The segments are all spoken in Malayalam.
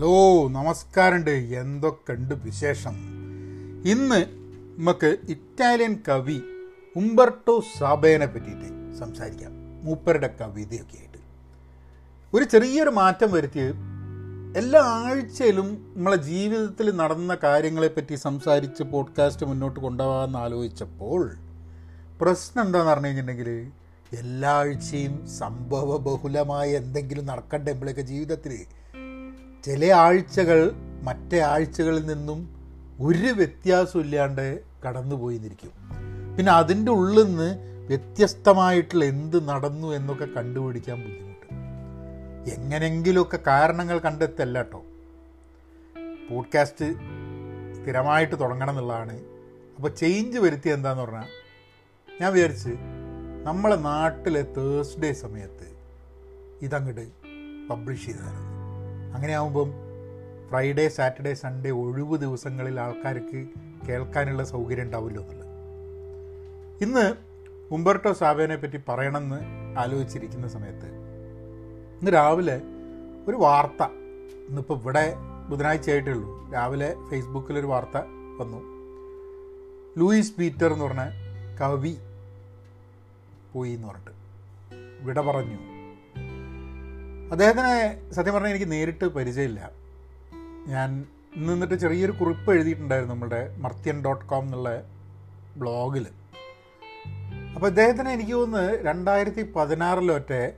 ഹലോ നമസ്കാരമുണ്ട്. എന്തൊക്കെയുണ്ട് വിശേഷം? ഇന്ന് നമുക്ക് ഇറ്റാലിയൻ കവി ഉംബർട്ടോ സാബേനെ പറ്റിയിട്ട് സംസാരിക്കാം. മൂപ്പരുടെ കവിതയൊക്കെ ആയിട്ട് ഒരു ചെറിയൊരു മാറ്റം വരുത്തി എല്ലാ ആഴ്ചയിലും നമ്മളെ ജീവിതത്തിൽ നടന്ന കാര്യങ്ങളെപ്പറ്റി സംസാരിച്ച് പോഡ്കാസ്റ്റ് മുന്നോട്ട് കൊണ്ടുപോകാമെന്ന് ആലോചിച്ചപ്പോൾ പ്രശ്നം എന്താണെന്ന് പറഞ്ഞു കഴിഞ്ഞിട്ടുണ്ടെങ്കിൽ എല്ലാ ആഴ്ചയും സംഭവ ബഹുലമായ എന്തെങ്കിലും നടക്കണ്ടേ നമ്മളെയൊക്കെ ജീവിതത്തിൽ? ചില ആഴ്ചകൾ മറ്റേ ആഴ്ചകളിൽ നിന്നും ഒരു വ്യത്യാസവും ഇല്ലാണ്ട് കടന്നുപോയി നിൽക്കും പിന്നെ അതിന്റെ ഉള്ളിൽ നിന്ന് വ്യത്യസ്തമായിട്ടുള്ള എന്ത് നടന്നു എന്നൊക്കെ കണ്ടുപിടിക്കാൻ ബുദ്ധിമുട്ട്. എങ്ങനെങ്കിലുമൊക്കെ കാരണങ്ങൾ കണ്ടെത്തല്ല കേട്ടോ. പോഡ്കാസ്റ്റ് സ്ഥിരമായിട്ട് തുടങ്ങണം എന്നുള്ളതാണ്. അപ്പോൾ ചേഞ്ച് വരുത്തിയ എന്താന്ന് പറഞ്ഞാൽ ഞാൻ വിചാരിച്ച് നമ്മളെ നാട്ടിലെ തേഴ്സ്ഡേ സമയത്ത് ഇതങ്ങോട്ട് പബ്ലിഷ് ചെയ്തായിരുന്നു അങ്ങനെ ആകുമ്പം ഫ്രൈഡേ സാറ്റർഡേ സൺഡേ ഒഴിവ് ദിവസങ്ങളിൽ ആൾക്കാർക്ക് കേൾക്കാനുള്ള സൗകര്യം ഉണ്ടാവില്ലോ എന്നുള്ളത്. ഇന്ന് ഉംബർട്ടോ സാബേനെ പറ്റി പറയണമെന്ന് ആലോചിച്ചിരിക്കുന്ന സമയത്ത് ഇന്ന് രാവിലെ ഒരു വാർത്ത ഇന്നിപ്പോൾ ഇവിടെ ബുധനാഴ്ച ആയിട്ടേ ഉള്ളൂ. രാവിലെ ഫേസ്ബുക്കിലൊരു വാർത്ത വന്നു. ലൂയിസ് പീറ്റർ എന്ന് പറഞ്ഞ കവി പോയി എന്ന് പറഞ്ഞിട്ട് വിട പറഞ്ഞു. അദ്ദേഹത്തിനെ സത്യം പറഞ്ഞാൽ എനിക്ക് നേരിട്ട് പരിചയമില്ല. ഞാൻ നിന്നിട്ട് ചെറിയൊരു കുറിപ്പ് എഴുതിയിട്ടുണ്ടായിരുന്നു നമ്മുടെ മർത്യൻ ഡോട്ട് കോം എന്നുള്ള ബ്ലോഗിൽ. അപ്പോൾ ഇദ്ദേഹത്തിന് എനിക്ക് തോന്നുന്നു രണ്ടായിരത്തി പതിനാറിലൊറ്റെ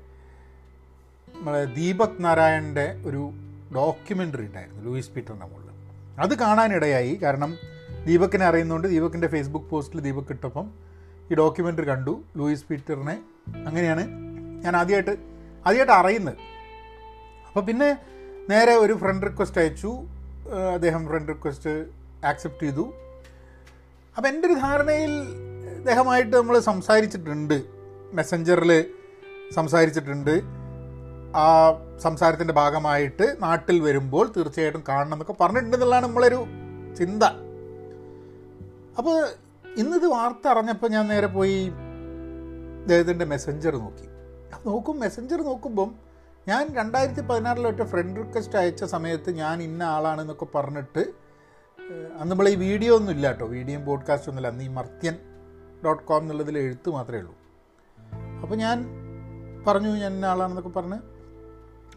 നമ്മളെ ദീപക് നാരായണന്റെ ഒരു ഡോക്യുമെന്ററി ഉണ്ടായിരുന്നു ലൂയിസ് പീറ്ററിന്റെ മുകളിൽ. അത് കാണാനിടയായി കാരണം ദീപക്കിനെ അറിയുന്നതുകൊണ്ട് ദീപക്കിന്റെ ഫേസ്ബുക്ക് പോസ്റ്റിൽ ദീപക് ഇട്ടപ്പം ഈ ഡോക്യുമെന്ററി കണ്ടു ലൂയിസ് പീറ്ററിനെ. അങ്ങനെയാണ് ഞാൻ ആദ്യമായിട്ട് ആദ്യമായിട്ട് അറിയുന്നത്. അപ്പോൾ പിന്നെ നേരെ ഒരു ഫ്രണ്ട് റിക്വസ്റ്റ് അയച്ചു. അദ്ദേഹം ഫ്രണ്ട് റിക്വസ്റ്റ് ആക്സെപ്റ്റ് ചെയ്തു. അപ്പോൾ എന്റെ ഒരു ധാരണയിൽ അദ്ദേഹമായിട്ട് നമ്മൾ സംസാരിച്ചിട്ടുണ്ട്. മെസ്സഞ്ചറിൽ സംസാരിച്ചിട്ടുണ്ട്. ആ സംസാരത്തിന്റെ ഭാഗമായിട്ട് നാട്ടിൽ വരുമ്പോൾ തീർച്ചയായിട്ടും കാണണം എന്നൊക്കെ പറഞ്ഞിട്ടുണ്ടെന്നുള്ളതാണ് നമ്മളൊരു ചിന്ത. അപ്പോൾ ഇന്നിത് വാർത്ത അറിഞ്ഞപ്പോൾ ഞാൻ നേരെ പോയി അദ്ദേഹത്തിന്റെ മെസ്സഞ്ചർ നോക്കി. നോക്കും മെസ്സഞ്ചർ നോക്കുമ്പം ഞാൻ രണ്ടായിരത്തി പതിനാറിലൊറ്റ ഫ്രണ്ട് റിക്വസ്റ്റ് അയച്ച സമയത്ത് ഞാൻ ഇന്ന ആളാണെന്നൊക്കെ പറഞ്ഞിട്ട് അന്ന് നമ്മൾ ഈ വീഡിയോ ഒന്നും ഇല്ല കേട്ടോ വീഡിയോയും പോഡ്കാസ്റ്റ് ഒന്നുമില്ല അന്ന് ഈ മർത്യൻ ഡോട്ട് കോം എന്നുള്ളതിൽ എഴുത്ത് മാത്രമേ ഉള്ളൂ. അപ്പോൾ ഞാൻ പറഞ്ഞു ഞാൻ ഇന്ന ആളാണെന്നൊക്കെ പറഞ്ഞ്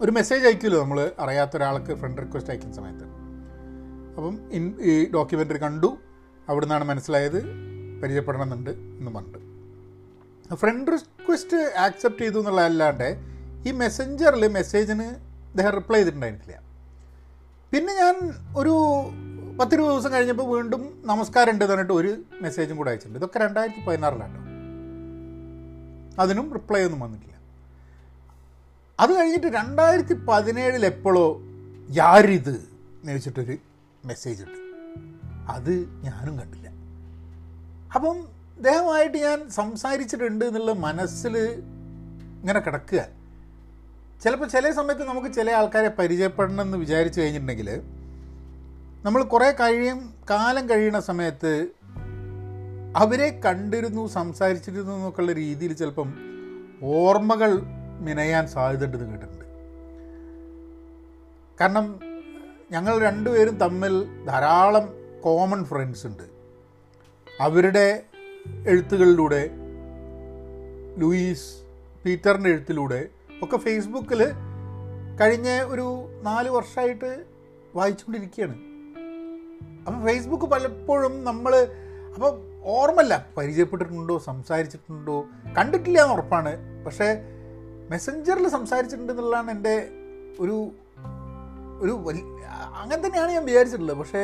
ഒരു മെസ്സേജ് അയക്കുമല്ലോ നമ്മൾ അറിയാത്ത ഒരാൾക്ക് ഫ്രണ്ട് റിക്വസ്റ്റ് അയക്കുന്ന സമയത്ത്. അപ്പം ഇൻ ഈ ഡോക്യുമെന്ററി കണ്ടു. അവിടെ നിന്നാണ് മനസ്സിലായത് പരിചയപ്പെടണമെന്നുണ്ട് എന്ന് പറഞ്ഞിട്ട്. ഫ്രണ്ട് റിക്വസ്റ്റ് ആക്സെപ്റ്റ് ചെയ്തു എന്നുള്ളതല്ലാണ്ട് ഈ മെസ്സഞ്ചറിൽ മെസ്സേജിന് അദ്ദേഹം റിപ്ലൈ ചെയ്തിട്ടുണ്ടായിരുന്നില്ല. പിന്നെ ഞാൻ ഒരു പത്തിരുപത് ദിവസം കഴിഞ്ഞപ്പോൾ വീണ്ടും നമസ്കാരം ഉണ്ട് പറഞ്ഞിട്ട് ഒരു മെസ്സേജും കൂടെ അയച്ചിട്ടുണ്ട്. ഇതൊക്കെ രണ്ടായിരത്തി പതിനാറിലാണ് അതിനും റിപ്ലൈ ഒന്നും വന്നിട്ടില്ല. അത് കഴിഞ്ഞിട്ട് രണ്ടായിരത്തി പതിനേഴിൽ എപ്പോഴോ യാരിത് എന്ന് മെസ്സേജ് ഉണ്ട്. അത് ഞാനും കണ്ടില്ല. അപ്പം ദേഹമായിട്ട് ഞാൻ സംസാരിച്ചിട്ടുണ്ട് എന്നുള്ള മനസ്സിൽ ഇങ്ങനെ കിടക്കുക. ചിലപ്പോൾ ചില സമയത്ത് നമുക്ക് ചില ആൾക്കാരെ പരിചയപ്പെടണം എന്ന് വിചാരിച്ചു കഴിഞ്ഞിട്ടുണ്ടെങ്കിൽ നമ്മൾ കുറേ കഴിയും കാലം കഴിയുന്ന സമയത്ത് അവരെ കണ്ടിരുന്നു സംസാരിച്ചിരുന്നു എന്നൊക്കെയുള്ള രീതിയിൽ ചിലപ്പം ഓർമ്മകൾ മിനയാൻ സാധ്യതയുണ്ടെന്ന് കേട്ടിട്ടുണ്ട്. കാരണം ഞങ്ങൾ രണ്ടുപേരും തമ്മിൽ ധാരാളം കോമൺ ഫ്രണ്ട്സ് ഉണ്ട്. അവരുടെ എഴുത്തുകളിലൂടെ ലൂയിസ് പീറ്ററിന്റെ എഴുത്തിലൂടെ ഒക്കെ ഫേസ്ബുക്കിൽ കഴിഞ്ഞ ഒരു നാല് വർഷമായിട്ട് വായിച്ചുകൊണ്ടിരിക്കുകയാണ് അപ്പം ഫേസ്ബുക്ക് പലപ്പോഴും നമ്മൾ അപ്പോൾ ഓർമ്മല്ല പരിചയപ്പെട്ടിട്ടുണ്ടോ? സംസാരിച്ചിട്ടുണ്ടോ? കണ്ടിട്ടില്ല എന്ന് ഉറപ്പാണ്. പക്ഷേ മെസ്സഞ്ചറിൽ സംസാരിച്ചിട്ടുണ്ട് എന്നുള്ളതാണ് എന്റെ ഒരു ഒരു വലിയ അങ്ങനെ തന്നെയാണ് ഞാൻ വിചാരിച്ചിട്ടുള്ളത്. പക്ഷേ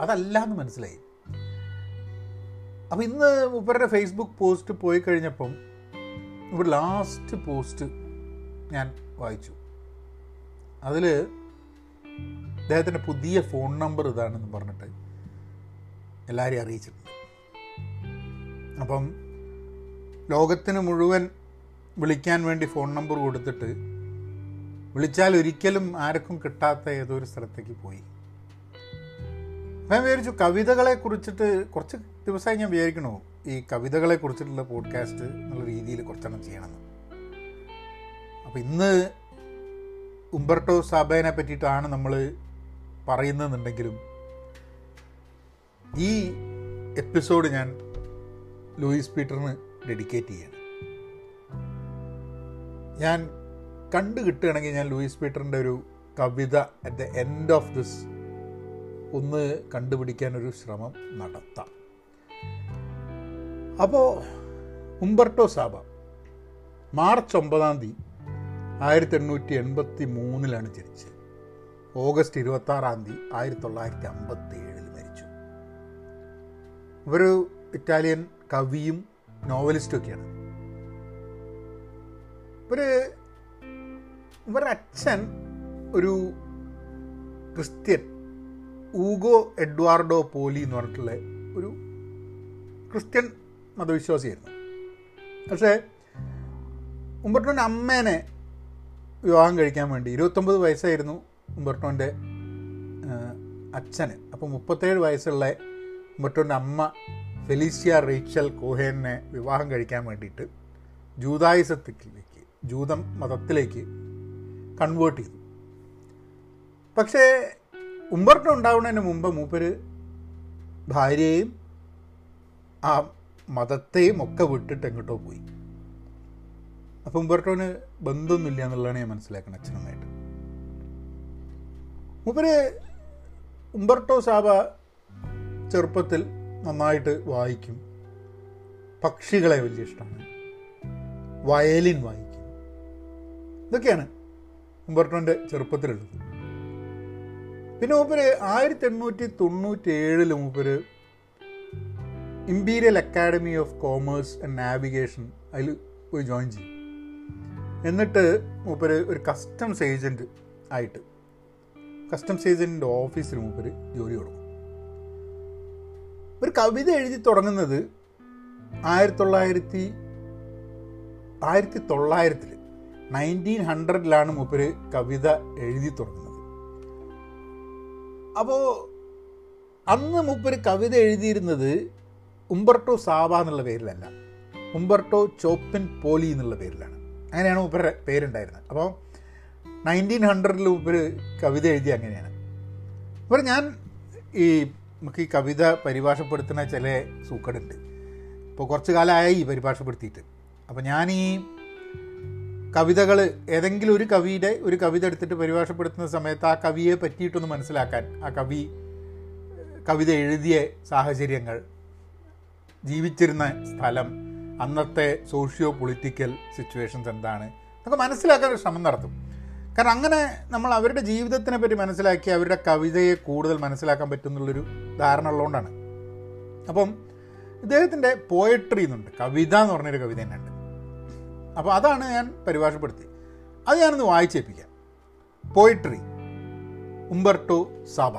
അതല്ല എന്ന് മനസ്സിലായി. അപ്പോൾ ഇന്ന് മൂപ്പരുടെ ഫേസ്ബുക്ക് പോസ്റ്റ് പോയി കഴിഞ്ഞപ്പം ഇവിടെ ലാസ്റ്റ് പോസ്റ്റ് ഞാൻ വായിച്ചു. അതിൽ അദ്ദേഹത്തിന്റെ പുതിയ ഫോൺ നമ്പർ ഇതാണെന്ന് പറഞ്ഞിട്ട് എല്ലാവരെയും അറിയിച്ചിട്ടുണ്ട്. അപ്പം ലോകത്തിന് മുഴുവൻ വിളിക്കാൻ വേണ്ടി ഫോൺ നമ്പർ കൊടുത്തിട്ട് വിളിച്ചാൽ ഒരിക്കലും ആർക്കും കിട്ടാത്ത ഏതോ ഒരു സ്ഥലത്തേക്ക് പോയി. ഞാൻ വിചാരിച്ചു കവിതകളെ കുറിച്ചിട്ട് കുറച്ച് ദിവസമായി ഞാൻ വിചാരിക്കണോ. ഈ കവിതകളെ കുറിച്ചിട്ടുള്ള പോഡ്കാസ്റ്റ് എന്നുള്ള രീതിയിൽ കുറച്ചെണ്ണം ചെയ്യണമെന്ന് അപ്പം ഇന്ന് ഉംബർട്ടോ സാബേനെ പറ്റിയിട്ടാണ് നമ്മൾ പറയുന്നതെന്നുണ്ടെങ്കിലും ഈ എപ്പിസോഡ് ഞാൻ ലൂയിസ് പീറ്ററിന് ഡെഡിക്കേറ്റ് ചെയ്യാണ്. ഞാൻ കണ്ടു കിട്ടുകയാണെങ്കിൽ ഞാൻ ലൂയിസ് പീറ്ററിന്റെ ഒരു കവിത at the end of this ഒന്ന് കണ്ടുപിടിക്കാനൊരു ശ്രമം നടത്താം. അപ്പോൾ ഉംബർട്ടോ സാബ മാർച്ച് ഒമ്പതാം തീയതി ആയിരത്തി എണ്ണൂറ്റി എൺപത്തി മൂന്നിലാണ് ജനിച്ചത്. ഓഗസ്റ്റ് ഇരുപത്തി ആറാം തീയതി ആയിരത്തി തൊള്ളായിരത്തി അമ്പത്തി ഏഴിൽ മരിച്ചു. ഇവർ ഇറ്റാലിയൻ കവിയും നോവലിസ്റ്റും ഒക്കെയാണ്. ഇവർ ഇവരുടെ അച്ഛൻ ഒരു ക്രിസ്ത്യൻ ഊഗോ എഡ്വാർഡോ പോലി എന്ന് പറഞ്ഞിട്ടുള്ള ഒരു ക്രിസ്ത്യൻ മതവിശ്വാസിയായിരുന്നു. പക്ഷേ ഉമ്പർട്ടോന്റെ അമ്മേനെ വിവാഹം കഴിക്കാൻ വേണ്ടി ഇരുപത്തൊമ്പത് വയസ്സായിരുന്നു ഉമ്പർട്ടോന്റെ അച്ഛന്. അപ്പോൾ മുപ്പത്തേഴ് വയസ്സുള്ള ഉമ്പർട്ടോന്റെ അമ്മ ഫെലീസിയ റീച്ചൽ കോഹേനെ വിവാഹം കഴിക്കാൻ വേണ്ടിയിട്ട് ജൂതായുസത്തിലേക്ക് ജൂതം മതത്തിലേക്ക് കൺവേർട്ട് ചെയ്തു. പക്ഷേ ഉമ്പർട്ടോ ഉണ്ടാവുന്നതിന് മുമ്പ് മൂപ്പര് ഭാര്യയെയും ആ മതത്തെയും ഒക്കെ വിട്ടിട്ട് എങ്ങോട്ടോ പോയി. അപ്പം ഉമ്പർട്ടോന് ബന്ധമൊന്നുമില്ല എന്നുള്ളതാണ് ഞാൻ മനസ്സിലാക്കുന്നത് അച്ഛനമ്മയായിട്ട് മൂപ്പര് ഉമ്പർട്ടോ സാബ ചെറുപ്പത്തിൽ നന്നായിട്ട് വായിക്കും. പക്ഷികളെ വലിയ ഇഷ്ടമാണ്. വയലിൻ വായിക്കും. ഇതൊക്കെയാണ് ഉമ്പർട്ടോന്റെ ചെറുപ്പത്തിലുള്ളത്. പിന്നെ മൂപ്പര് ആയിരത്തി എണ്ണൂറ്റി തൊണ്ണൂറ്റി ഏഴിൽ മൂപ്പര് imperial academy of commerce and navigation അതിൽ പോയി ജോയിൻ ചെയ്യും. എന്നിട്ട് മൂപ്പര് ഒരു കസ്റ്റംസ് ഏജന്റ് ആയിട്ട് കസ്റ്റംസ് ഏജന്റിന്റെ ഓഫീസിൽ മൂപ്പര് ജോലി തുടങ്ങും. ഒരു കവിത എഴുതി തുടങ്ങുന്നത് ആയിരത്തി തൊള്ളായിരത്തി ആയിരത്തി തൊള്ളായിരത്തിൽ നയന്റീൻ ഹൺഡ്രഡിലാണ് മൂപ്പര് കവിത എഴുതി തുടങ്ങുന്നത്. അപ്പോൾ അന്ന് മൂപ്പര് കവിത എഴുതിയിരുന്നത് ഉംബർട്ടോ സാബ എന്നുള്ള പേരിലല്ല. ഉംബർട്ടോ ചോപ്പിൻ പോലി എന്നുള്ള പേരിലാണ്. അങ്ങനെയാണ് മൂപ്പരുടെ പേരുണ്ടായിരുന്നത്. അപ്പോൾ നയന്റീൻ ഹൺഡ്രഡിൽ ഉപർ കവിത എഴുതി അങ്ങനെയാണ്. അപ്പോൾ ഞാൻ ഈ നമുക്ക് ഈ കവിത പരിഭാഷപ്പെടുത്തുന്ന ചില സൂക്കടുണ്ട്. ഇപ്പോൾ കുറച്ച് കാലമായി പരിഭാഷപ്പെടുത്തിയിട്ട്. അപ്പോൾ ഞാൻ ഈ കവിതകൾ ഏതെങ്കിലും ഒരു കവിയുടെ ഒരു കവിത എടുത്തിട്ട് പരിഭാഷപ്പെടുത്തുന്ന സമയത്ത് ആ കവിയെ പറ്റിയിട്ടൊന്ന് മനസ്സിലാക്കാൻ ആ കവി കവിത എഴുതിയ സാഹചര്യങ്ങൾ ജീവിച്ചിരുന്ന സ്ഥലം അന്നത്തെ സോഷ്യോ പൊളിറ്റിക്കൽ സിറ്റുവേഷൻസ് എന്താണ്? നമുക്ക് മനസ്സിലാക്കാൻ ഒരു ശ്രമം നടത്തും. കാരണം അങ്ങനെ നമ്മൾ അവരുടെ ജീവിതത്തിനെ പറ്റി മനസ്സിലാക്കി അവരുടെ കവിതയെ കൂടുതൽ മനസ്സിലാക്കാൻ പറ്റുന്നുള്ളൊരു ധാരണ ഉള്ളതുകൊണ്ടാണ് അപ്പം ഇദ്ദേഹത്തിന്റെ പോയട്രി എന്നുണ്ട് കവിത എന്ന് പറഞ്ഞൊരു കവിത തന്നെയുണ്ട്. അപ്പോൾ അതാണ് ഞാൻ പരിഭാഷപ്പെടുത്തി അത് ഞാനൊന്ന് വായിച്ചേപ്പിക്കാം. പോയട്രി ഉംബർട്ടോ സാബ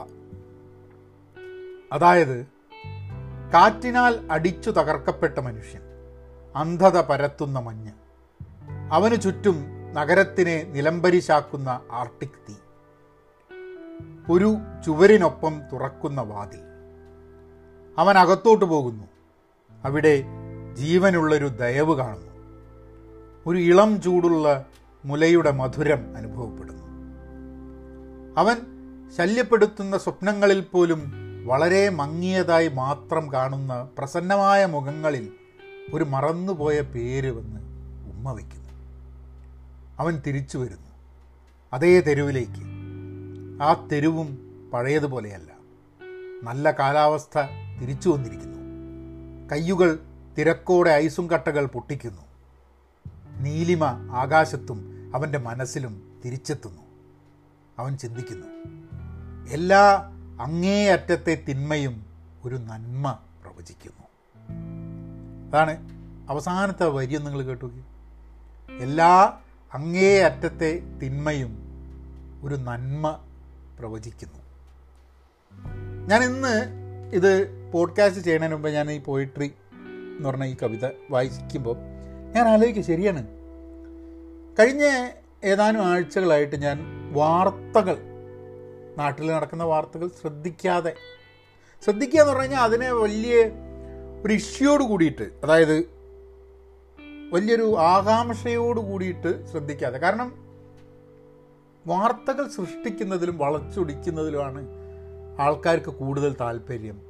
അതായത് കാറ്റിനാൽ അടിച്ചു തകർക്കപ്പെട്ട മനുഷ്യൻ അന്ധത പരത്തുന്ന മഞ്ഞ് അവന് ചുറ്റും നഗരത്തിനെ നിലംപരിശാക്കുന്ന ആർട്ടിക് തീ ഒരു ചുവരിനൊപ്പം തുറക്കുന്ന വാതിൽ. അവൻ അകത്തോട്ട് പോകുന്നു. അവിടെ ജീവനുള്ളൊരു ദയവ് കാണുന്നു. ഒരു ഇളം ചൂടുള്ള മുലയുടെ മധുരം അനുഭവപ്പെടുന്നു. അവൻ ശല്യപ്പെടുത്തുന്ന സ്വപ്നങ്ങളിൽ പോലും വളരെ മങ്ങിയതായി മാത്രം കാണുന്ന പ്രസന്നമായ മുഖങ്ങളിൽ ഒരു മറന്നുപോയ പേര് വന്ന് ഉമ്മ വയ്ക്കുന്നു. അവൻ തിരിച്ചു വരുന്നു. അതേ തെരുവിലേക്ക്. ആ തെരുവും പഴയതുപോലെയല്ല. നല്ല കാലാവസ്ഥ തിരിച്ചു വന്നിരിക്കുന്നു. കയ്യുകൾ തിരക്കോടെ ഐസും കട്ടകൾ പൊട്ടിക്കുന്നു. നീലിമ ആകാശത്തും അവന്റെ മനസ്സിലും തിരിച്ചെത്തുന്നു. അവൻ ചിന്തിക്കുന്നു എല്ലാ അങ്ങേയറ്റത്തെ തിന്മയും ഒരു നന്മ പ്രവചിക്കുന്നു. അതാണ് അവസാനത്തെ വരിയും നിങ്ങൾ കേട്ടു എല്ലാ അങ്ങേയറ്റത്തെ തിന്മയും ഒരു നന്മ പ്രവചിക്കുന്നു. ഞാൻ ഇന്ന് ഇത് പോഡ്കാസ്റ്റ് ചെയ്യുന്നതിന് മുമ്പ് ഞാൻ ഈ പോയിട്രി എന്ന് പറഞ്ഞ ഈ കവിത വായിക്കുമ്പോൾ ഞാൻ ആലോചിക്കുക ശരിയാണ്. കഴിഞ്ഞ ഏതാനും ആഴ്ചകളായിട്ട് ഞാൻ വാർത്തകൾ നാട്ടിൽ നടക്കുന്ന വാർത്തകൾ ശ്രദ്ധിക്കാതെ. ശ്രദ്ധിക്കുക എന്ന് പറഞ്ഞു കഴിഞ്ഞാൽ അതിനെ വലിയ ഒരു ഇഷ്യൂയോട് കൂടിയിട്ട് അതായത് വലിയൊരു ആകാംക്ഷയോട് കൂടിയിട്ട് ശ്രദ്ധിക്കാതെ. കാരണം വാർത്തകൾ സൃഷ്ടിക്കുന്നതിലും വളച്ചൊടിക്കുന്നതിലുമാണ് ആൾക്കാർക്ക് കൂടുതൽ താല്പര്യം.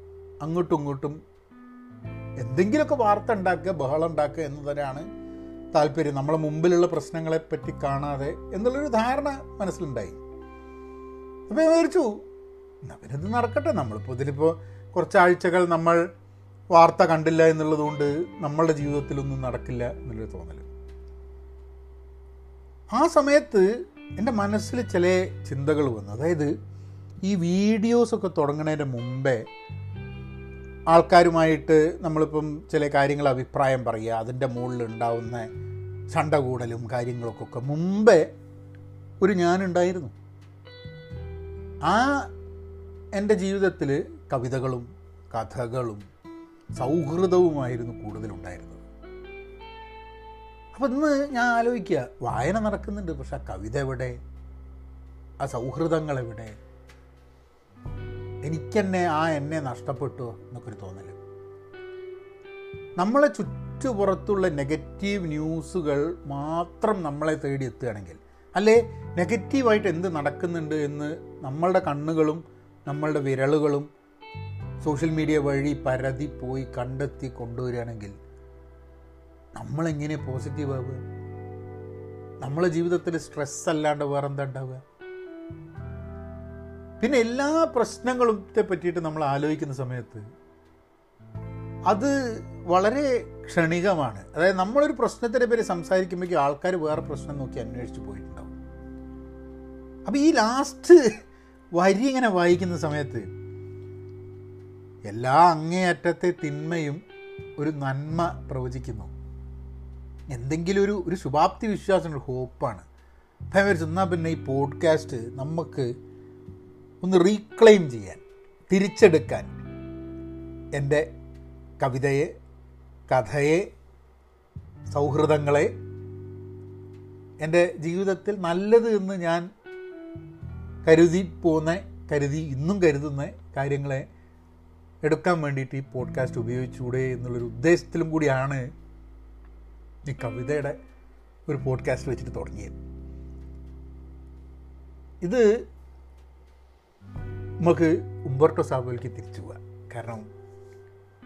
അങ്ങോട്ടും ഇങ്ങോട്ടും എന്തെങ്കിലുമൊക്കെ വാർത്ത ഉണ്ടാക്കുക ബഹളം ഉണ്ടാക്കുക എന്നതിനാണ് താല്പര്യം. നമ്മളെ മുമ്പിലുള്ള പ്രശ്നങ്ങളെ പറ്റി കാണാതെ എന്നുള്ളൊരു ധാരണ മനസ്സിലുണ്ടായി. അപ്പോൾ ഞാൻ വിചാരിച്ചു ഇത് നടക്കട്ടെ. നമ്മളിപ്പോൾ ഇതിലിപ്പോൾ കുറച്ചാഴ്ചകൾ നമ്മൾ വാർത്ത കണ്ടില്ല എന്നുള്ളതുകൊണ്ട് നമ്മളുടെ ജീവിതത്തിലൊന്നും നടക്കില്ല എന്നുള്ളൊരു തോന്നൽ ആ സമയത്ത് എന്റെ മനസ്സിൽ ചില ചിന്തകൾ വന്നു. അതായത് ഈ വീഡിയോസൊക്കെ തുടങ്ങുന്നതിന് മുമ്പേ ആൾക്കാരുമായിട്ട് നമ്മളിപ്പം ചില കാര്യങ്ങൾ അഭിപ്രായം പറയുക അതിന്റെ മുകളിൽ ഉണ്ടാവുന്ന ചണ്ട കൂടലും കാര്യങ്ങളൊക്കെ മുമ്പേ ഒരു ഞാനുണ്ടായിരുന്നു. ആ എന്റെ ജീവിതത്തിൽ കവിതകളും കഥകളും സൗഹൃദവുമായിരുന്നു കൂടുതലുണ്ടായിരുന്നത്. അപ്പം ഇന്ന് ഞാൻ ആലോചിക്കുക വായന നടക്കുന്നുണ്ട് പക്ഷെ ആ കവിത എവിടെ? ആ സൗഹൃദങ്ങൾ എവിടെ? എനിക്കെന്നെ ആ എന്നെ നഷ്ടപ്പെട്ടു എന്നൊക്കെ തോന്നൽ നമ്മളെ ചുറ്റുപുറത്തുള്ള നെഗറ്റീവ് ന്യൂസുകൾ മാത്രം നമ്മളെ തേടി എത്തുകയാണെങ്കിൽ അല്ലേ? നെഗറ്റീവായിട്ട് എന്ത് നടക്കുന്നുണ്ട് എന്ന് നമ്മളുടെ കണ്ണുകളും നമ്മളുടെ വിരലുകളും സോഷ്യൽ മീഡിയ വഴി പരതി പോയി കണ്ടെത്തി കൊണ്ടുവരികയാണെങ്കിൽ നമ്മളെങ്ങനെ പോസിറ്റീവ് ആവുക നമ്മളെ ജീവിതത്തിൽ സ്ട്രെസ് അല്ലാണ്ട് വേറെ എന്താ ഉണ്ടാവുക? പിന്നെ എല്ലാ പ്രശ്നങ്ങളും പറ്റിയിട്ട് നമ്മൾ ആലോചിക്കുന്ന സമയത്ത് അത് വളരെ ക്ഷണികമാണ്. അതായത് നമ്മളൊരു പ്രശ്നത്തിനെ പേര് സംസാരിക്കുമ്പോഴേക്കും ആൾക്കാർ വേറെ പ്രശ്നം നോക്കി അന്വേഷിച്ച് പോയിട്ടുണ്ടാവും അപ്പം ഈ ലാസ്റ്റ് വരി ഇങ്ങനെ വായിക്കുന്ന സമയത്ത് എല്ലാ അങ്ങേയറ്റത്തെ തിന്മയും ഒരു നന്മ പ്രവചിക്കുന്നു. എന്തെങ്കിലും ഒരു ഒരു ശുഭാപ്തി വിശ്വാസം ഒരു ഹോപ്പാണ് അപ്പം ഞാൻ എന്നാൽ പിന്നെ ഈ പോഡ്കാസ്റ്റ് നമുക്ക് ഒന്ന് റീക്ലെയിം ചെയ്യാൻ തിരിച്ചെടുക്കാൻ എന്റെ കവിതയെ കഥയെ സൗഹൃദങ്ങളെ എന്റെ ജീവിതത്തിൽ നല്ലത് എന്ന് ഞാൻ കരുതി പോകുന്ന കരുതി ഇന്നും കരുതുന്ന കാര്യങ്ങളെ എടുക്കാൻ വേണ്ടിയിട്ട് ഈ പോഡ്കാസ്റ്റ് ഉപയോഗിച്ചുകൂടെ എന്നുള്ളൊരു ഉദ്ദേശത്തിലും കൂടിയാണ് ഈ കവിതയുടെ ഒരു പോഡ്കാസ്റ്റ് വെച്ചിട്ട് തുടങ്ങിയത്. ഇത് നമുക്ക് ഉംബർട്ടോ സാബുവിലേക്ക് തിരിച്ചു പോവാം. കാരണം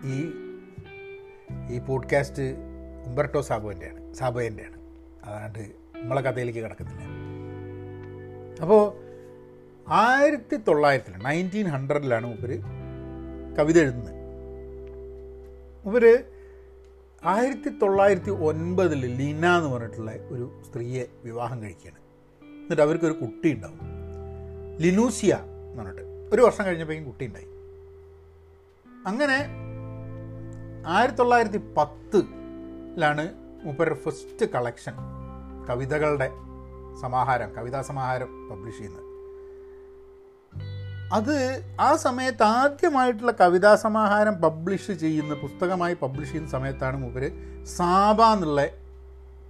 ഈ ഈ പോഡ്കാസ്റ്റ് ഉംബർട്ടോ സാബോന്റെയാണ് സാബുവിന്റെയാണ്. അതാണ്ട് നമ്മളെ കഥയിലേക്ക് കിടക്കുന്നില്ല അപ്പോൾ ആയിരത്തി തൊള്ളായിരത്തിൽ നയന്റീൻ ഹൺഡ്രഡിലാണ് മൂപ്പർ കവിത എഴുതുന്നത് മൂപ്പർ ആയിരത്തി തൊള്ളായിരത്തി ഒൻപതിൽ ലീന എന്ന് പറഞ്ഞിട്ടുള്ള ഒരു സ്ത്രീയെ വിവാഹം കഴിക്കുകയാണ് എന്നിട്ട് അവർക്കൊരു കുട്ടി ഉണ്ടാവും. ലിനൂസിയ എന്ന് പറഞ്ഞിട്ട്. ഒരു വർഷം കഴിഞ്ഞപ്പോഴേക്കും കുട്ടി ഉണ്ടായി. അങ്ങനെ ആയിരത്തി തൊള്ളായിരത്തി പത്തിലാണ് മൂപ്പരുടെ ഫസ്റ്റ് കളക്ഷൻ കവിതകളുടെ സമാഹാരം കവിതാ സമാഹാരം പബ്ലിഷ് ചെയ്യുന്നത്. അത് ആ സമയത്ത് ആദ്യമായിട്ടുള്ള കവിതാ സമാഹാരം പബ്ലിഷ് ചെയ്യുന്ന പുസ്തകമായി പബ്ലിഷ് ചെയ്യുന്ന സമയത്താണ് മൂപ്പര് സാബ എന്നുള്ള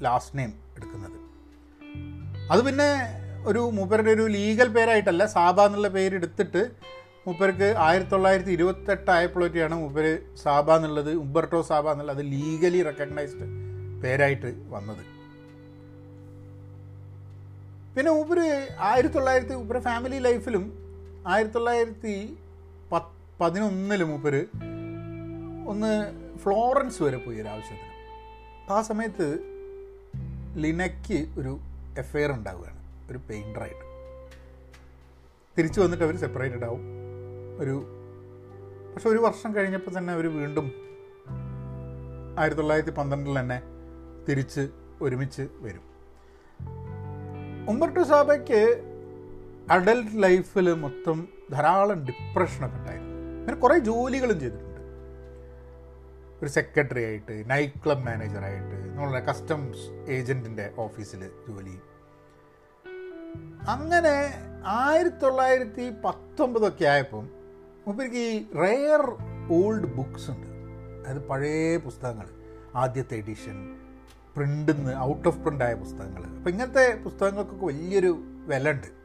ലാസ്റ്റ് നെയിം എടുക്കുന്നത്. അത് പിന്നെ ഒരു മൂപ്പരുടെ ഒരു ലീഗൽ പേരായിട്ടല്ല സാബ എന്നുള്ള പേര് എടുത്തിട്ട് മൂപ്പർക്ക് ആയിരത്തി തൊള്ളായിരത്തി ഇരുപത്തെട്ട് ആയപ്പോഴൊക്കെയാണ് മൂപ്പര് സാബ എന്നുള്ളത് ഉബർട്ടോ സാബ എന്നുള്ളത് ലീഗലി റെക്കഗ്നൈസ്ഡ് പേരായിട്ട് വന്നത്. പിന്നെ മൂപ്പര് ആയിരത്തി തൊള്ളായിരത്തി മൂപ്പര് ഫാമിലി ലൈഫിലും ആയിരത്തി തൊള്ളായിരത്തി പത്ത് പതിനൊന്നിൽ മൂപ്പര് ഒന്ന് ഫ്ലോറൻസ് വരെ പോയി ഒരു ആവശ്യത്തിന്. അപ്പം ആ സമയത്ത് ലിനയ്ക്ക് ഒരു എഫെയർ ഉണ്ടാവുകയാണ് ഒരു പെയിന്ററായിട്ട് തിരിച്ചു വന്നിട്ട് അവർ സെപ്പറേറ്റഡ് ആവും. ഒരു പക്ഷെ ഒരു വർഷം കഴിഞ്ഞപ്പോൾ തന്നെ അവർ വീണ്ടും ആയിരത്തി തൊള്ളായിരത്തി പന്ത്രണ്ടിൽ തന്നെ തിരിച്ച് ഒരുമിച്ച് വരും. ഉമ്മർട്ടു സാബയ്ക്ക് അഡൽട്ട് ലൈഫിൽ മൊത്തം ധാരാളം ഡിപ്രഷനൊക്കെ ഉണ്ടായിരുന്നു. അങ്ങനെ കുറേ ജോലികളും ചെയ്തിട്ടുണ്ട്. ഒരു സെക്രട്ടറി ആയിട്ട് നൈറ്റ് ക്ലബ് മാനേജറായിട്ട് നമ്മളുടെ കസ്റ്റംസ് ഏജന്റിന്റെ ഓഫീസിൽ ജോലി. അങ്ങനെ ആയിരത്തി തൊള്ളായിരത്തി പത്തൊമ്പതൊക്കെ ആയപ്പം മുപ്പേക്ക് ഈ റെയർ ഓൾഡ് ബുക്സ് ഉണ്ട്. അതായത് പഴയ പുസ്തകങ്ങൾ ആദ്യത്തെ എഡിഷൻ പ്രിന്റിൽ നിന്ന് ഔട്ട് ഓഫ് പ്രിന്റ് ആയ പുസ്തകങ്ങൾ അപ്പോൾ ഇങ്ങനത്തെ പുസ്തകങ്ങൾക്കൊക്കെ വലിയൊരു വില ഉണ്ട്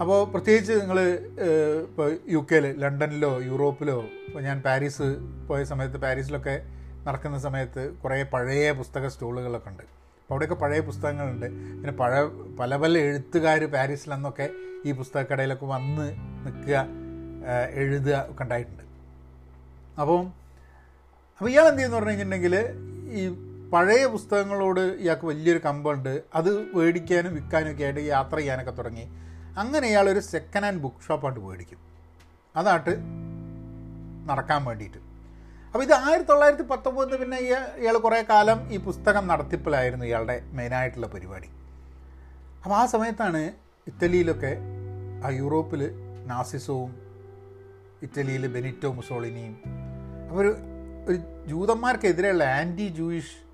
അപ്പോൾ പ്രത്യേകിച്ച് നിങ്ങൾ ഇപ്പോൾ യു കെയിൽ ലണ്ടനിലോ യൂറോപ്പിലോ ഇപ്പോൾ ഞാൻ പാരീസ് പോയ സമയത്ത് പാരീസിലൊക്കെ നടക്കുന്ന സമയത്ത് കുറേ പഴയ പുസ്തക സ്റ്റോളുകളൊക്കെ ഉണ്ട്. അപ്പോൾ അവിടെയൊക്കെ പഴയ പുസ്തകങ്ങളുണ്ട്. പിന്നെ പഴ പല പല എഴുത്തുകാർ പാരീസിലെന്നൊക്കെ ഈ പുസ്തകക്കടയിലൊക്കെ വന്ന് നിൽക്കുക എഴുതുക ഒക്കെ ഉണ്ടായിട്ടുണ്ട്. അപ്പം അപ്പോൾ ഇയാൾ എന്ത് ചെയ്യുന്നു പറഞ്ഞു കഴിഞ്ഞിട്ടുണ്ടെങ്കിൽ ഈ പഴയ പുസ്തകങ്ങളോട് ഇയാൾക്ക് വലിയൊരു കമ്പുണ്ട്. അത് മേടിക്കാനും വിൽക്കാനും ഒക്കെ ആയിട്ട് യാത്ര ചെയ്യാനൊക്കെ തുടങ്ങി. അങ്ങനെ ഇയാൾ ഒരു സെക്കൻഡ് ഹാൻഡ് ബുക്ക് ഷോപ്പായിട്ട് മേടിക്കും അതായിട്ട് നടക്കാൻ വേണ്ടിയിട്ട്. അപ്പോൾ ഇത് ആയിരത്തി തൊള്ളായിരത്തി പത്തൊമ്പതിന് പിന്നെ ഇയാൾ കുറേ കാലം ഈ പുസ്തകം നടത്തിപ്പിലായിരുന്നു ഇയാളുടെ മെയിനായിട്ടുള്ള പരിപാടി. അപ്പോൾ ആ സമയത്താണ് ഇറ്റലിയിലൊക്കെ ആ യൂറോപ്പിൽ നാസിസവും ഇറ്റലിയിൽ ബെനിറ്റോ മുസോളിനിയും അപ്പോൾ ഒരു ഒരു ജൂതന്മാർക്കെതിരെയുള്ള ആന്റി ജൂയിഷ്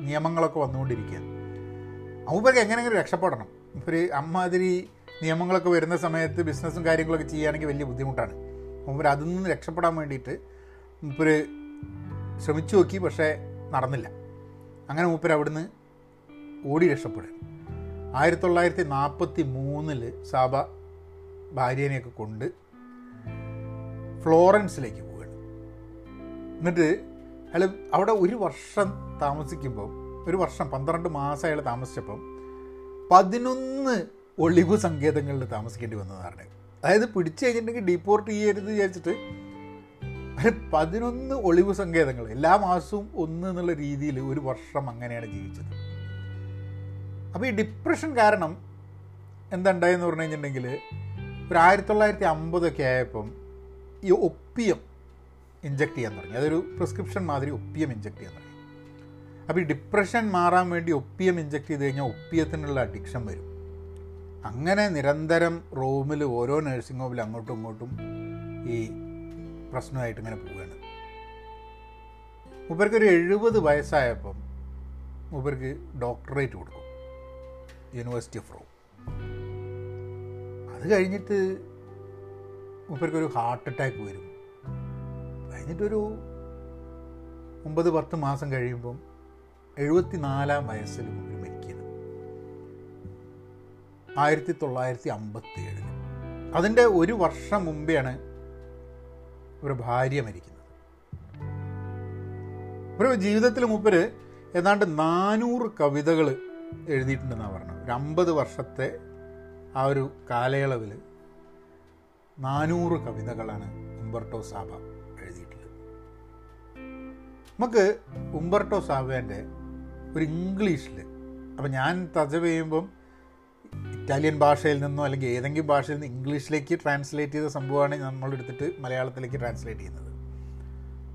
നിയമങ്ങളൊക്കെ വന്നുകൊണ്ടിരിക്കുകയാണ് അവർക്ക് എങ്ങനെയെങ്കിലും രക്ഷപ്പെടണം. ഒരു അമ്മാതിരി നിയമങ്ങളൊക്കെ വരുന്ന സമയത്ത് ബിസിനസ്സും കാര്യങ്ങളൊക്കെ ചെയ്യുകയാണെങ്കിൽ വലിയ ബുദ്ധിമുട്ടാണ്. അപ്പോൾ അതിൽ നിന്ന് രക്ഷപ്പെടാൻ വേണ്ടിയിട്ട് മൂപ്പർ ശ്രമിച്ചു നോക്കി പക്ഷേ നടന്നില്ല. അങ്ങനെ മൂപ്പർ അവിടുന്ന് ഓടി രക്ഷപ്പെടുക. ആയിരത്തി തൊള്ളായിരത്തി നാൽപ്പത്തി മൂന്നിൽ സാബ ഭാര്യേനെയൊക്കെ കൊണ്ട് ഫ്ലോറൻസിലേക്ക് പോവുകയാണ്. എന്നിട്ട് അയാൾ അവിടെ ഒരു വർഷം താമസിക്കുമ്പോൾ ഒരു വർഷം പന്ത്രണ്ട് മാസം അയാൾ താമസിച്ചപ്പം പതിനൊന്ന് ഒളിവ് സങ്കേതങ്ങളിൽ താമസിക്കേണ്ടി വന്നതാണ് അതായത് പിടിച്ചു കഴിഞ്ഞിട്ടുണ്ടെങ്കിൽ ഡീപ്പോർട്ട് ചെയ്യരുത് വിചാരിച്ചിട്ട് പതിനൊന്ന് ഒളിവ് സങ്കേതങ്ങൾ എല്ലാ മാസവും ഒന്ന് എന്നുള്ള രീതിയിൽ ഒരു വർഷം അങ്ങനെയാണ് ജീവിച്ചത്. അപ്പോൾ ഈ ഡിപ്രഷൻ കാരണം എന്തുണ്ടായെന്ന് പറഞ്ഞു കഴിഞ്ഞിട്ടുണ്ടെങ്കിൽ ഒരു ആയിരത്തി തൊള്ളായിരത്തി അമ്പതൊക്കെ ആയപ്പം ഈ ഒപ്പിയം ഇഞ്ചക്ട് ചെയ്യാൻ തുടങ്ങി. അതൊരു പ്രിസ്ക്രിപ്ഷൻ മാതിരി ഒപ്പിയം ഇഞ്ചക്ട് ചെയ്യാൻ തുടങ്ങി. അപ്പോൾ ഈ ഡിപ്രഷൻ മാറാൻ വേണ്ടി ഒപ്പിയം ഇഞ്ചക്ട് ചെയ്ത് കഴിഞ്ഞാൽ ഒപ്പിയത്തിനുള്ള അഡിക്ഷൻ വരും. അങ്ങനെ നിരന്തരം റൂമിൽ ഓരോ നഴ്സിംഗ് ഹോമിൽ അങ്ങോട്ടും ഇങ്ങോട്ടും ഈ പ്രശ്നമായിട്ട് ഇങ്ങനെ പോവുകയാണ്. മൂപ്പർക്ക് ഒരു എഴുപത് വയസ്സായപ്പം മൂപ്പർക്ക് ഡോക്ടറേറ്റ് കൊടുക്കും. യൂണിവേഴ്സിറ്റി ഓഫ് റോം അത് കഴിഞ്ഞിട്ട് മൂപ്പർക്കൊരു ഹാർട്ട് അറ്റാക്ക് വരും. കഴിഞ്ഞിട്ടൊരു ഒമ്പത് പത്ത് മാസം കഴിയുമ്പം എഴുപത്തി നാലാം വയസ്സിൽ മൂപ്പർ മരിക്കുന്നത് ആയിരത്തി തൊള്ളായിരത്തി അമ്പത്തി ഏഴിൽ അതിന്റെ ഒരു വർഷം മുമ്പെയാണ് ഒരു ഭാര്യ മരിക്കുന്നത്. ഒരു ജീവിതത്തിൽ മുപ്പര് ഏതാണ്ട് നാനൂറ് കവിതകൾ എഴുതിയിട്ടുണ്ടെന്നാണ് പറഞ്ഞത്. ഒരു അമ്പത് വർഷത്തെ ആ ഒരു കാലയളവിൽ നാനൂറ് കവിതകളാണ് ഉംബർട്ടോ സാബ നമുക്ക് ഉംബർട്ടോ സാവേന്റെ ഒരു ഇംഗ്ലീഷിൽ അപ്പം ഞാൻ തജവ് ചെയ്യുമ്പം ഇറ്റാലിയൻ ഭാഷയിൽ നിന്നോ അല്ലെങ്കിൽ ഏതെങ്കിലും ഭാഷയിൽ നിന്ന് ഇംഗ്ലീഷിലേക്ക് ട്രാൻസ്ലേറ്റ് ചെയ്ത സംഭവമാണ് നമ്മൾ എടുത്തിട്ട് മലയാളത്തിലേക്ക് ട്രാൻസ്ലേറ്റ് ചെയ്യുന്നത്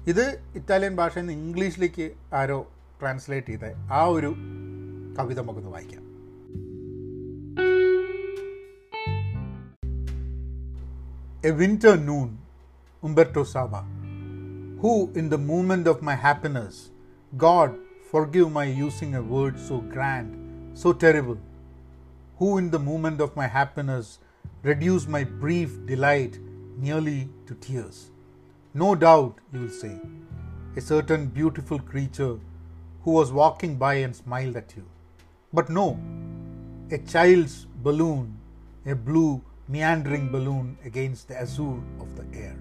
ഇത് ഇറ്റാലിയൻ ഭാഷയിൽ നിന്ന് ഇംഗ്ലീഷിലേക്ക് ആരോ ട്രാൻസ്ലേറ്റ് ചെയ്ത ആ ഒരു കവിത നമുക്കൊന്ന് വായിക്കാം a winter noon Umberto Saba. Who, in the moment of my happiness, God, forgive my using a word so grand, so terrible. Who, in the moment of my happiness, reduce my brief delight nearly to tears. No doubt, you will say, a certain beautiful creature who was walking by and smiled at you. But no, a child's balloon, a blue, meandering balloon against the azure of the air.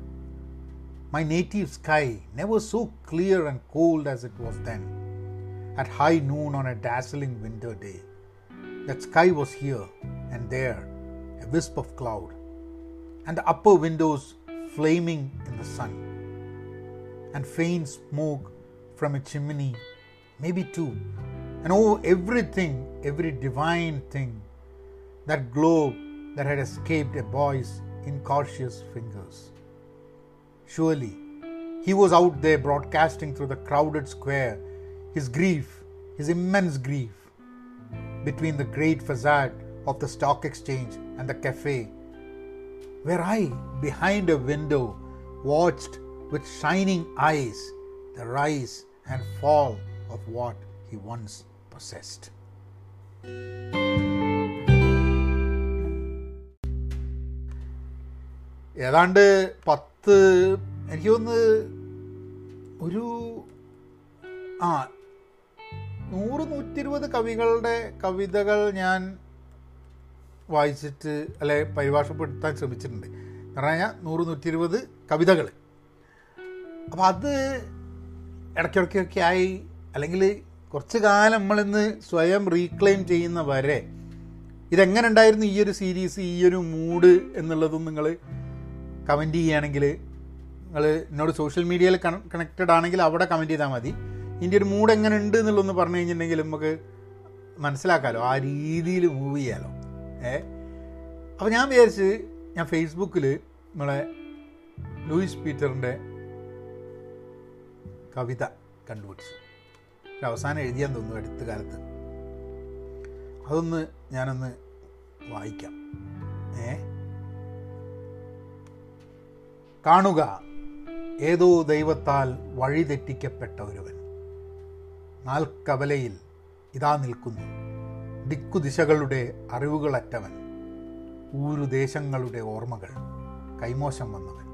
My native sky, never so clear and cold as it was then, at high noon on a dazzling winter day. That sky was here and there, a wisp of cloud, and the upper windows flaming in the sun, and faint smoke from a chimney, maybe two, and oh, everything, every divine thing, that globe that had escaped a boy's incautious fingers. Surely, he was out there broadcasting through the crowded square his grief, his immense grief, between the great facade of the stock exchange and the cafe, where I, behind a window, watched with shining eyes the rise and fall of what he once possessed. ഏതാണ്ട് പത്ത് എനിക്ക് തോന്നുന്നു ഒരു ആ നൂറ് നൂറ്റി ഇരുപത് കവികളുടെ കവിതകൾ ഞാൻ വായിച്ചിട്ട് അല്ലെ പരിഭാഷപ്പെടുത്താൻ ശ്രമിച്ചിട്ടുണ്ട്. എന്ന് പറഞ്ഞു കഴിഞ്ഞാൽ നൂറ് നൂറ്റി ഇരുപത് കവിതകൾ. അപ്പോൾ അത് ഇടയ്ക്കിടയ്ക്കൊക്കെ ആയി അല്ലെങ്കിൽ കുറച്ച് കാലം നമ്മളിന്ന് സ്വയം റീക്ലെയിം ചെയ്യുന്ന വരെ ഇതെങ്ങനെ ഉണ്ടായിരുന്നു ഈ ഒരു സീരീസ് ഈ ഒരു മൂഡ് എന്നുള്ളതും നിങ്ങൾ കമന്റ് ചെയ്യുകയാണെങ്കിൽ നിങ്ങൾ എന്നോട് സോഷ്യൽ മീഡിയയിൽ കണക്റ്റഡ് ആണെങ്കിൽ അവിടെ കമന്റ് ചെയ്താൽ മതി. ഇതിന്റെ ഒരു മൂഡ് എങ്ങനെ ഉണ്ട് എന്നുള്ളൊന്ന് പറഞ്ഞു കഴിഞ്ഞിട്ടുണ്ടെങ്കിൽ നമുക്ക് മനസ്സിലാക്കാമല്ലോ ആ രീതിയിൽ മൂവ് ചെയ്യാമല്ലോ ഏ? അപ്പോൾ ഞാൻ വിചാരിച്ച് ഞാൻ ഫേസ്ബുക്കിൽ നമ്മളെ ലൂയിസ് പീറ്ററിന്റെ കവിത കണ്ടുപിടിച്ചു. അവസാനം എഴുതിയാൻ തോന്നുന്നു അടുത്ത കാലത്ത് അതൊന്ന് ഞാനൊന്ന് വായിക്കാം. ഏ? കാണുക. ഏതോ ദൈവത്താൽ വഴിതെറ്റിക്കപ്പെട്ട ഒരുവൻ. നാൽക്കവലയിൽ ഇതാ നിൽക്കുന്നു. ദിക്കുദിശകളുടെ അറിവുകളറ്റവൻ. ഊരുദേശങ്ങളുടെ ഓർമ്മകൾ. കൈമോശം വന്നവൻ.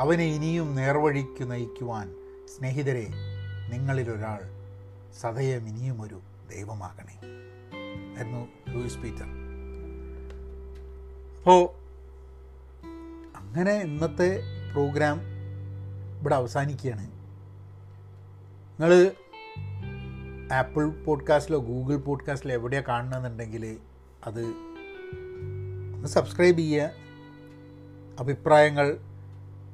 അവനെ ഇനിയും നേർവഴിക്ക് നയിക്കുവാൻ സ്നേഹിതരെ നിങ്ങളിലൊരാൾ സദയം ഇനിയും ഒരു ദൈവമാകണേ. ആയിരുന്നു ലൂയിസ് പീറ്റർ. അപ്പോൾ അങ്ങനെ ഇന്നത്തെ പ്രോഗ്രാം ഇവിടെ അവസാനിക്കുകയാണ്. നിങ്ങൾ ആപ്പിൾ പോഡ്കാസ്റ്റിലോ ഗൂഗിൾ പോഡ്കാസ്റ്റിലോ എവിടെയാണ് കാണണമെന്നുണ്ടെങ്കിൽ അത് ഒന്ന് സബ്സ്ക്രൈബ് ചെയ്യുക. അഭിപ്രായങ്ങൾ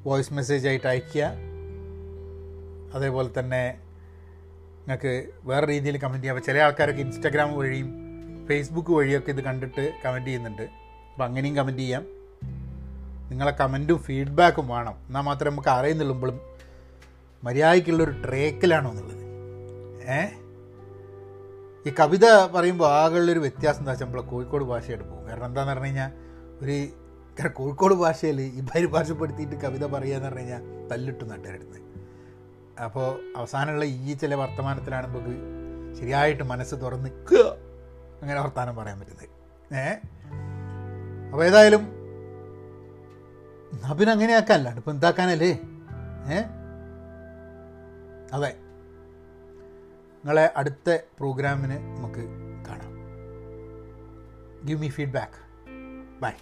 വോയിസ് മെസ്സേജ് ആയിട്ട് അയയ്ക്കുക. അതേപോലെ തന്നെ നിങ്ങൾക്ക് വേറെ രീതിയിൽ കമന്റ് ചെയ്യാം. ചില ആൾക്കാരൊക്കെ ഇൻസ്റ്റാഗ്രാം വഴിയും ഫേസ്ബുക്ക് വഴിയൊക്കെ ഇത് കണ്ടിട്ട് കമന്റ് ചെയ്യുന്നുണ്ട്. അപ്പോൾ അങ്ങനെയും കമന്റ് ചെയ്യാം. നിങ്ങളെ കമന്റും ഫീഡ്ബാക്കും വേണം. എന്നാൽ മാത്രമേ നമുക്ക് അറിയുന്നുള്ളുമ്പോഴും മര്യാദയ്ക്കുള്ളൊരു ട്രേക്കിലാണോ എന്നുള്ളത്. ഏ? ഈ കവിത പറയുമ്പോൾ ആകെയുള്ളൊരു വ്യത്യാസം എന്താ വെച്ചാൽ നമ്മളെ കോഴിക്കോട് ഭാഷയായിട്ട് പോകും. കാരണം എന്താണെന്ന് പറഞ്ഞു കഴിഞ്ഞാൽ ഒരു കോഴിക്കോട് ഭാഷയിൽ ഈ പരിഭാഷപ്പെടുത്തിയിട്ട് കവിത പറയുക എന്ന് പറഞ്ഞു കഴിഞ്ഞാൽ തല്ലിട്ടു നട്ടുകരുന്നത് അപ്പോൾ അവസാനമുള്ള ഈ ചില വർത്തമാനത്തിലാണ് നമുക്ക് ശരിയായിട്ട് മനസ്സ് തുറന്ന് അങ്ങനെ വർത്തമാനം പറയാൻ പറ്റുന്നത്. ഏ? അപ്പോൾ ഏതായാലും എന്നാ പിന്നെ അങ്ങനെ ആക്കാനല്ലാണ്ട് ഇപ്പം എന്താക്കാനല്ലേ? ഏ? അതെ. നിങ്ങളെ അടുത്ത പ്രോഗ്രാമിന് നമുക്ക് കാണാം. Give me feedback by